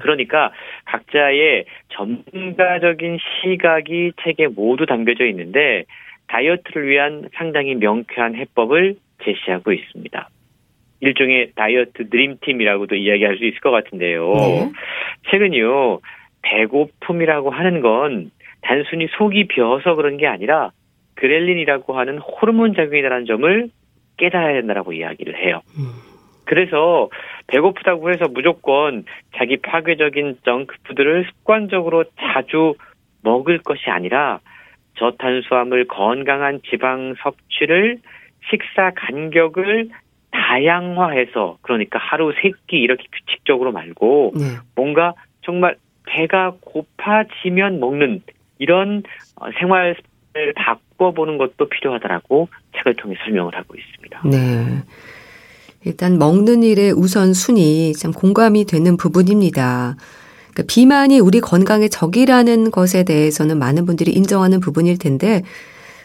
그러니까 각자의 전문가적인 시각이 책에 모두 담겨져 있는데 다이어트를 위한 상당히 명쾌한 해법을 제시하고 있습니다. 일종의 다이어트 드림팀이라고도 이야기할 수 있을 것 같은데요. 네. 최근요, 배고픔이라고 하는 건 단순히 속이 비어서 그런 게 아니라 ghrelin이라고 하는 호르몬 작용이라는 점을 깨달아야 된다라고 이야기를 해요. 음. 그래서 배고프다고 해서 무조건 자기 파괴적인 정크푸드를 습관적으로 자주 먹을 것이 아니라 저탄수화물 건강한 지방 섭취를 식사 간격을 다양화해서 그러니까 하루 세 끼 이렇게 규칙적으로 말고 네. 뭔가 정말 배가 고파지면 먹는 이런 어, 생활 습관을 바꿔보는 것도 필요하다라고 책을 통해 설명을 하고 있습니다. 네. 일단 먹는 일의 우선 순위 참 공감이 되는 부분입니다. 그러니까 비만이 우리 건강의 적이라는 것에 대해서는 많은 분들이 인정하는 부분일 텐데,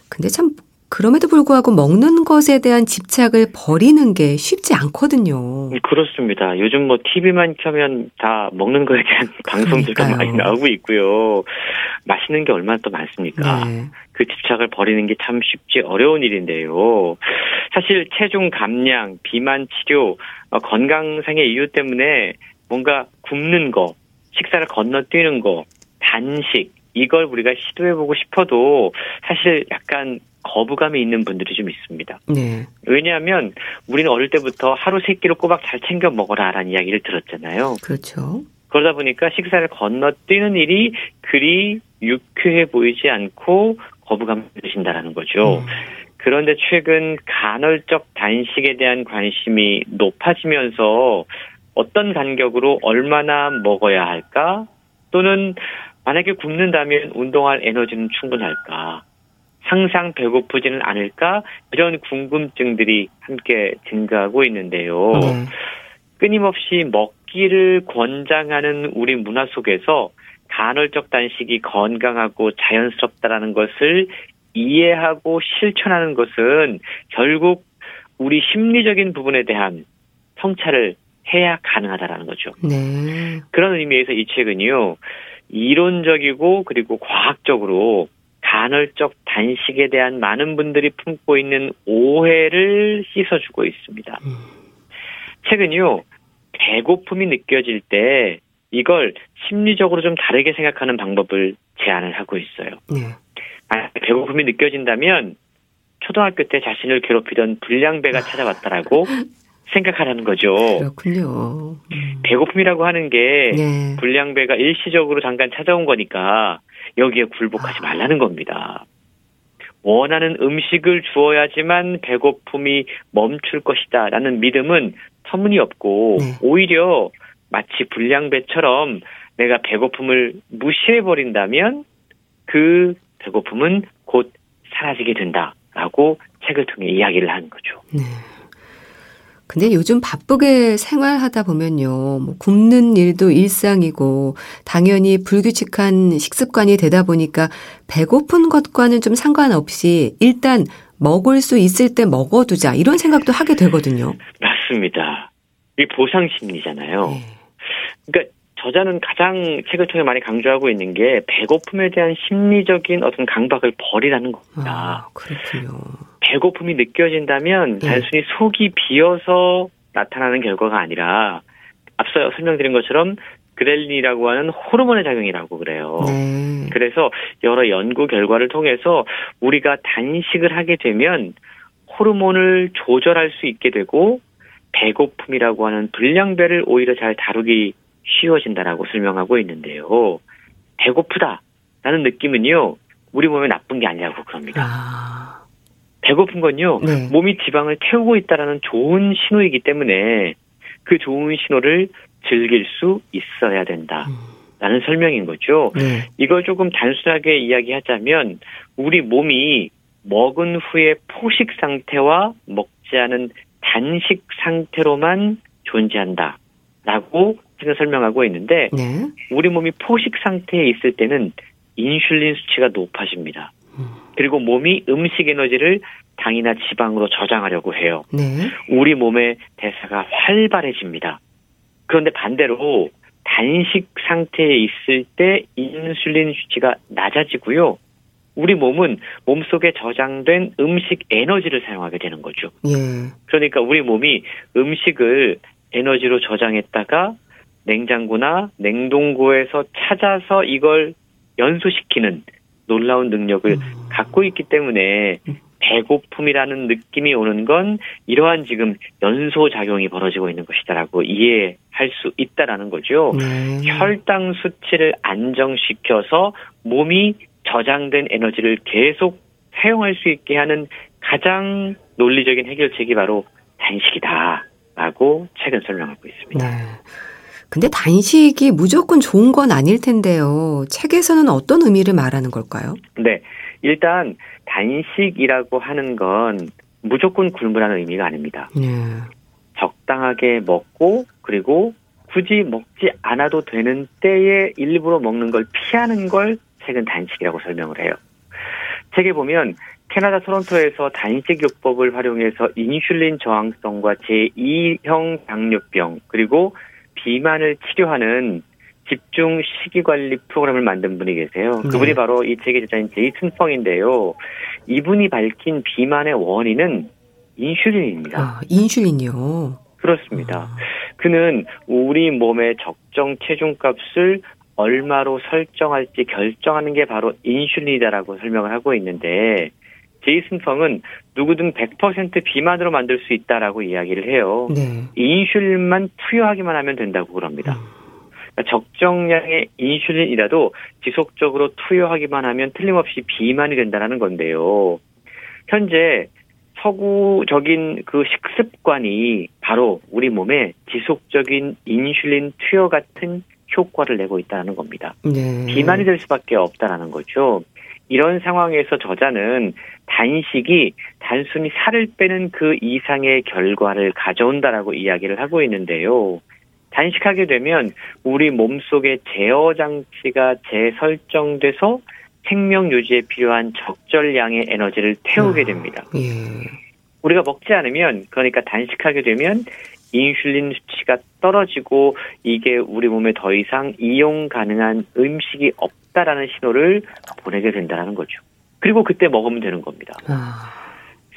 근데 참 그럼에도 불구하고 먹는 것에 대한 집착을 버리는 게 쉽지 않거든요. 그렇습니다. 요즘 뭐 TV만 켜면 다 먹는 거에 대한 <laughs> 방송들도. 많이 나오고 있고요. 맛있는 게 얼마나 또 많습니까? 네. 그 집착을 버리는 게 참 쉽지 어려운 일인데요. 사실 체중 감량, 비만 치료, 어, 건강상의 이유 때문에 뭔가 굶는 거, 식사를 건너뛰는 거, 단식, 이걸 우리가 시도해보고 싶어도 사실 약간 거부감이 있는 분들이 좀 있습니다. 네. 왜냐하면 우리는 어릴 때부터 하루 세 끼를 꼬박 잘 챙겨 먹어라라는 이야기를 들었잖아요. 그렇죠. 그러다 보니까 식사를 건너뛰는 일이 그리 유쾌해 보이지 않고 거부감을 드신다라는 거죠. 음. 그런데 최근 간헐적 단식에 대한 관심이 높아지면서 어떤 간격으로 얼마나 먹어야 할까? 또는 만약에 굶는다면 운동할 에너지는 충분할까? 항상 배고프지는 않을까 이런 궁금증들이 함께 증가하고 있는데요. 네. 끊임없이 먹기를 권장하는 우리 문화 속에서 간헐적 단식이 건강하고 자연스럽다라는 것을 이해하고 실천하는 것은 결국 우리 심리적인 부분에 대한 성찰을 해야 가능하다라는 거죠. 네. 그런 의미에서 이 책은요, 이론적이고 그리고 과학적으로 간헐적 단식에 대한 많은 분들이 품고 있는 오해를 씻어주고 있습니다. 음. 책은요, 배고픔이 느껴질 때 이걸 심리적으로 좀 다르게 생각하는 방법을 제안을 하고 있어요. 네. 아, 배고픔이 느껴진다면 초등학교 때 자신을 괴롭히던 불량배가 찾아왔다라고 <laughs> 생각하라는 거죠. 그렇군요. 음. 배고픔이라고 하는 게 네. 불량배가 일시적으로 잠깐 찾아온 거니까 여기에 굴복하지 말라는 겁니다. 원하는 음식을 주어야지만 배고픔이 멈출 것이다 라는 믿음은 터무니없고 네. 오히려 마치 불량배처럼 내가 배고픔을 무시해버린다면 그 배고픔은 곧 사라지게 된다라고 책을 통해 이야기를 하는 거죠. 네. 근데 요즘 바쁘게 생활하다 보면요, 뭐 굶는 일도 일상이고, 당연히 불규칙한 식습관이 되다 보니까 배고픈 것과는 좀 상관없이 일단 먹을 수 있을 때 먹어두자, 이런 생각도 하게 되거든요. 맞습니다. 이 보상 심리잖아요. 네. 그러니까 저자는 가장 책을 통해 많이 강조하고 있는 게 배고픔에 대한 심리적인 어떤 강박을 버리라는 겁니다. 아, 그렇군요. 배고픔이 느껴진다면 네. 단순히 속이 비어서 나타나는 결과가 아니라 앞서 설명드린 것처럼 그렐린이라고 하는 호르몬의 작용이라고 그래요. 네. 그래서 여러 연구 결과를 통해서 우리가 단식을 하게 되면 호르몬을 조절할 수 있게 되고 배고픔이라고 하는 불량배를 오히려 잘 다루기 쉬워진다라고 설명하고 있는데요. 배고프다라는 느낌은요, 우리 몸에 나쁜 게 아니라고 그럽니다. 아, 배고픈 건요, 네. 몸이 지방을 태우고 있다라는 좋은 신호이기 때문에 그 좋은 신호를 즐길 수 있어야 된다. 음, 라는 설명인 거죠. 네. 이걸 조금 단순하게 이야기하자면 우리 몸이 먹은 후에 포식 상태와 먹지 않은 단식 상태로만 존재한다 라고 지금 설명하고 있는데 네. 우리 몸이 포식 상태에 있을 때는 인슐린 수치가 높아집니다. 음. 그리고 몸이 음식 에너지를 당이나 지방으로 저장하려고 해요. 네. 우리 몸의 대사가 활발해집니다. 그런데 반대로 단식 상태에 있을 때 인슐린 수치가 낮아지고요. 우리 몸은 몸속에 저장된 음식 에너지를 사용하게 되는 거죠. 예. 그러니까 우리 몸이 음식을 에너지로 저장했다가 냉장고나 냉동고에서 찾아서 이걸 연소시키는 놀라운 능력을 음. 갖고 있기 때문에 배고픔이라는 느낌이 오는 건 이러한 지금 연소 작용이 벌어지고 있는 것이다라고 이해할 수 있다라는 거죠. 네. 혈당 수치를 안정시켜서 몸이 저장된 에너지를 계속 사용할 수 있게 하는 가장 논리적인 해결책이 바로 단식이다라고 책은 설명하고 있습니다. 네. 근데 단식이 무조건 좋은 건 아닐 텐데요. 책에서는 어떤 의미를 말하는 걸까요? 네, 일단 단식이라고 하는 건 무조건 굶으라는 의미가 아닙니다. 네. 적당하게 먹고 그리고 굳이 먹지 않아도 되는 때에 일부러 먹는 걸 피하는 걸 책은 단식이라고 설명을 해요. 책에 보면 캐나다 토론토에서 단식 요법을 활용해서 인슐린 저항성과 제2형 당뇨병 그리고 비만을 치료하는 집중 식이 관리 프로그램을 만든 분이 계세요. 네. 그분이 바로 이 책의 제자인 제이슨 펑인데요. 이분이 밝힌 비만의 원인은 인슐린입니다. 아, 인슐린이요. 그렇습니다. 그는 우리 몸의 적정 체중값을 얼마로 설정할지 결정하는 게 바로 인슐린이다라고 설명을 하고 있는데 제이슨 펑은 누구든 100% 비만으로 만들 수 있다라고 이야기를 해요. 네. 인슐린만 투여하기만 하면 된다고 그럽니다. 그러니까 적정량의 인슐린이라도 지속적으로 투여하기만 하면 틀림없이 비만이 된다는 건데요. 현재 서구적인 그 식습관이 바로 우리 몸에 지속적인 인슐린 투여 같은 효과를 내고 있다는 겁니다. 네. 비만이 될 수밖에 없다라는 거죠. 이런 상황에서 저자는 단식이 단순히 살을 빼는 그 이상의 결과를 가져온다라고 이야기를 하고 있는데요. 단식하게 되면 우리 몸속의 제어 장치가 재설정돼서 생명 유지에 필요한 적절량의 에너지를 태우게 됩니다. 아, 예. 우리가 먹지 않으면 그러니까 단식하게 되면 인슐린 수치가 떨어지고 이게 우리 몸에 더 이상 이용 가능한 음식이 없다라는 신호를 보내게 된다는 거죠. 그리고 그때 먹으면 되는 겁니다. 아,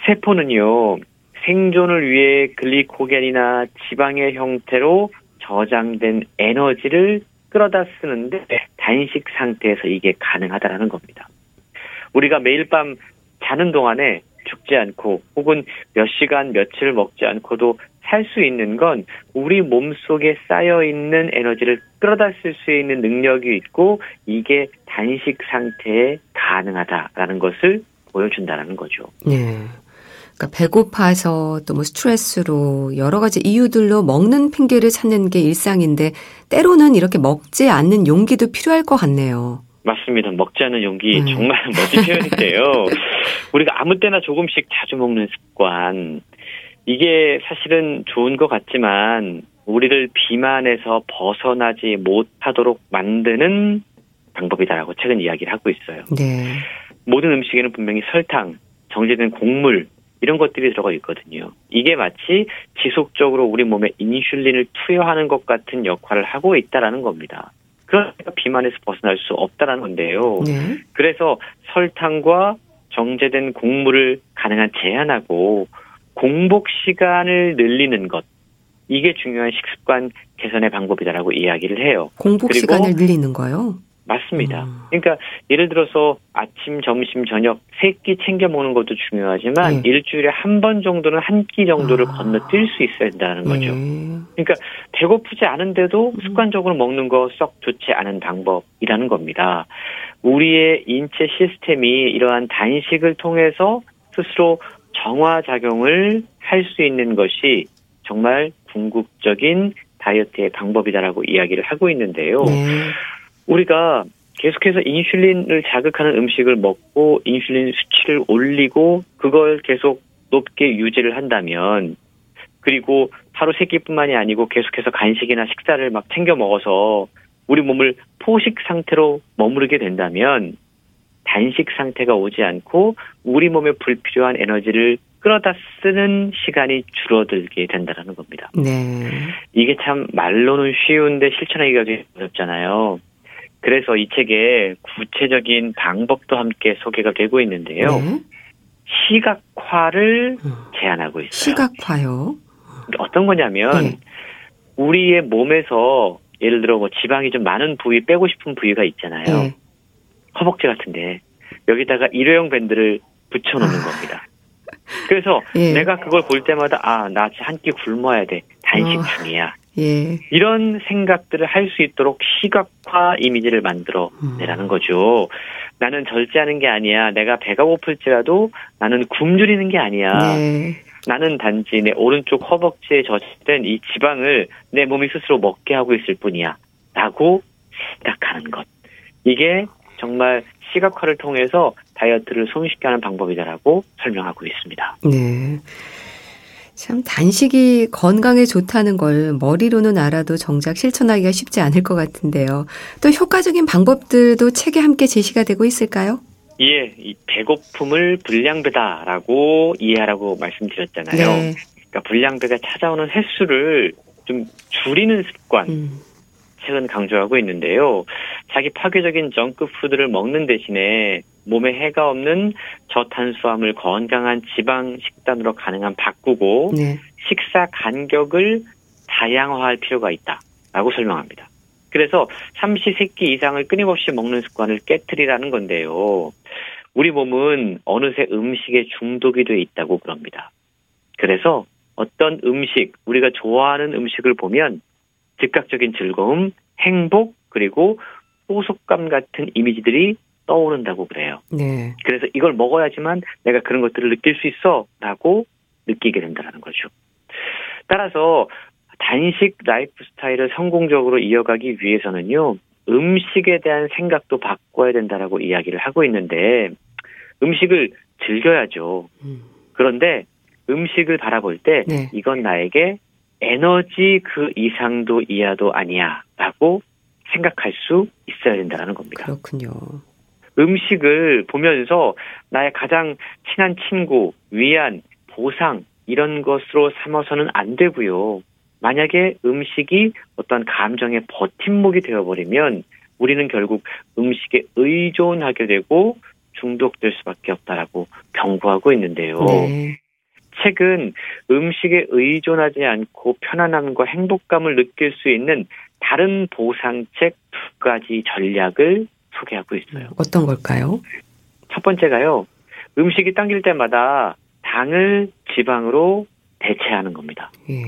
세포는요, 생존을 위해 글리코겐이나 지방의 형태로 저장된 에너지를 끌어다 쓰는데 단식 상태에서 이게 가능하다라는 겁니다. 우리가 매일 밤 자는 동안에 죽지 않고 혹은 몇 시간 며칠 먹지 않고도 살 수 있는 건 우리 몸 속에 쌓여 있는 에너지를 끌어다 쓸 수 있는 능력이 있고 이게 단식 상태에 가능하다라는 것을 보여준다는 거죠. 네. 그러니까 배고파서 또 뭐 스트레스로 여러 가지 이유들로 먹는 핑계를 찾는 게 일상인데 때로는 이렇게 먹지 않는 용기도 필요할 것 같네요. 맞습니다. 먹지 않은 용기 음. 정말 <laughs> 멋진 표현인데요. 우리가 아무 때나 조금씩 자주 먹는 습관 이게 사실은 좋은 것 같지만 우리를 비만에서 벗어나지 못하도록 만드는 방법이다라고 최근 이야기를 하고 있어요. 네. 모든 음식에는 분명히 설탕, 정제된 곡물 이런 것들이 들어가 있거든요. 이게 마치 지속적으로 우리 몸에 인슐린을 투여하는 것 같은 역할을 하고 있다라는 겁니다. 그러니까 비만에서 벗어날 수 없다라는 건데요. 네. 그래서 설탕과 정제된 곡물을 가능한 제한하고 공복 시간을 늘리는 것 이게 중요한 식습관 개선의 방법이다라고 이야기를 해요. 공복 시간을 늘리는 거요. 맞습니다. 음. 그러니까 예를 들어서 아침, 점심, 저녁 세 끼 챙겨 먹는 것도 중요하지만 네. 일주일에 한 번 정도는 한 끼 정도를 아. 건너뛸 수 있어야 된다는 거죠. 예. 그러니까 배고프지 않은데도 음. 습관적으로 먹는 거 썩 좋지 않은 방법이라는 겁니다. 우리의 인체 시스템이 이러한 단식을 통해서 스스로 정화 작용을 할 수 있는 것이 정말 궁극적인 다이어트의 방법이다라고 이야기를 하고 있는데요. 네. 우리가 계속해서 인슐린을 자극하는 음식을 먹고 인슐린 수치를 올리고 그걸 계속 높게 유지를 한다면 그리고 하루 세 끼뿐만이 아니고 계속해서 간식이나 식사를 막 챙겨 먹어서 우리 몸을 포식 상태로 머무르게 된다면 단식 상태가 오지 않고 우리 몸에 불필요한 에너지를 끌어다 쓰는 시간이 줄어들게 된다는 겁니다. 네. 이게 참 말로는 쉬운데 실천하기가 좀 어렵잖아요. 그래서 이 책에 구체적인 방법도 함께 소개가 되고 있는데요. 네. 시각화를 음. 제안하고 있어요. 시각화요. 어떤 거냐면 네. 우리의 몸에서 예를 들어 뭐 지방이 좀 많은 부위 빼고 싶은 부위가 있잖아요. 네. 허벅지 같은데 여기다가 일회용 밴드를 붙여놓는 아. 겁니다. 그래서 <laughs> 예. 내가 그걸 볼 때마다 아 나 한 끼 굶어야 돼 단식 어. 중이야 예. 이런 생각들을 할 수 있도록 시각화 이미지를 만들어 내라는 거죠. 나는 절제하는 게 아니야. 내가 배가 고플지라도 나는 굶주리는 게 아니야. 네. 나는 단지 내 오른쪽 허벅지에 저장된 이 지방을 내 몸이 스스로 먹게 하고 있을 뿐이야. 라고 생각하는 것. 이게 정말 시각화를 통해서 다이어트를 손쉽게 하는 방법이다라고 설명하고 있습니다. 네. 참 단식이 건강에 좋다는 걸 머리로는 알아도 정작 실천하기가 쉽지 않을 것 같은데요. 또 효과적인 방법들도 책에 함께 제시가 되고 있을까요? 예, 이 배고픔을 불량배다라고 이해하라고 말씀드렸잖아요. 네. 그러니까 불량배가 찾아오는 횟수를 좀 줄이는 습관, 음. 최근 강조하고 있는데요. 자기 파괴적인 정크푸드를 먹는 대신에 몸에 해가 없는 저탄수화물 건강한 지방 식단으로 가능한 바꾸고 네. 식사 간격을 다양화할 필요가 있다라고 설명합니다. 그래서 삼시 세끼 이상을 끊임없이 먹는 습관을 깨뜨리라는 건데요. 우리 몸은 어느새 음식에 중독이 돼 있다고 그럽니다. 그래서 어떤 음식, 우리가 좋아하는 음식을 보면 즉각적인 즐거움, 행복, 그리고 소속감 같은 이미지들이 떠오른다고 그래요. 네. 그래서 이걸 먹어야지만 내가 그런 것들을 느낄 수 있어 라고 느끼게 된다는 거죠. 따라서 단식 라이프 스타일을 성공적으로 이어가기 위해서는요, 음식에 대한 생각도 바꿔야 된다라고 이야기를 하고 있는데 음식을 즐겨야죠. 음. 그런데 음식을 바라볼 때 네. 이건 나에게 에너지 그 이상도 이하도 아니야 라고 생각할 수 있어야 된다는 겁니다. 그렇군요. 음식을 보면서 나의 가장 친한 친구, 위안, 보상 이런 것으로 삼아서는 안 되고요. 만약에 음식이 어떤 감정의 버팀목이 되어버리면 우리는 결국 음식에 의존하게 되고 중독될 수밖에 없다라고 경고하고 있는데요. 네. 책은 음식에 의존하지 않고 편안함과 행복감을 느낄 수 있는 다른 보상책 두 가지 전략을 소개하고 있어요. 어떤 걸까요? 첫 번째가요. 음식이 당길 때마다 당을 지방으로 대체하는 겁니다. 예.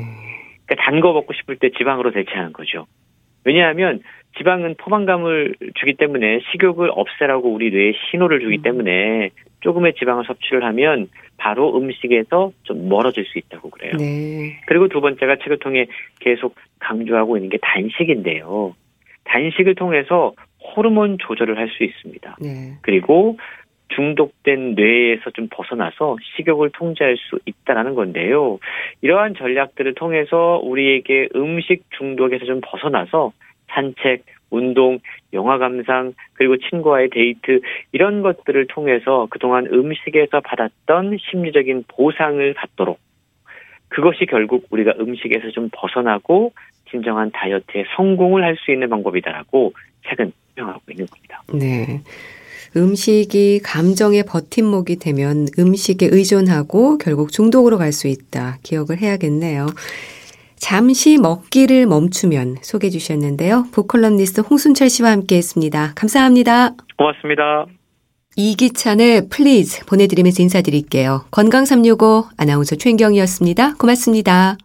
그러니까 단 거 먹고 싶을 때 지방으로 대체하는 거죠. 왜냐하면 지방은 포만감을 주기 때문에 식욕을 없애라고 우리 뇌에 신호를 주기 음. 때문에 조금의 지방을 섭취를 하면 바로 음식에서 좀 멀어질 수 있다고 그래요. 네. 그리고 두 번째가 책을 통해 계속 강조하고 있는 게 단식인데요. 단식을 통해서 호르몬 조절을 할 수 있습니다. 네. 그리고 중독된 뇌에서 좀 벗어나서 식욕을 통제할 수 있다라는 건데요. 이러한 전략들을 통해서 우리에게 음식 중독에서 좀 벗어나서 산책, 운동, 영화 감상, 그리고 친구와의 데이트, 이런 것들을 통해서 그동안 음식에서 받았던 심리적인 보상을 받도록 그것이 결국 우리가 음식에서 좀 벗어나고 진정한 다이어트에 성공을 할 수 있는 방법이다라고 책은 설명하고 있는 겁니다. 네. 음식이 감정의 버팀목이 되면 음식에 의존하고 결국 중독으로 갈 수 있다. 기억을 해야겠네요. 잠시 먹기를 멈추면 소개해 주셨는데요. book 칼럼니스트 홍순철 씨와 함께 했습니다. 감사합니다. 고맙습니다. 이기찬의 Please 보내드리면서 인사드릴게요. 건강365 아나운서 최인경이었습니다. 고맙습니다.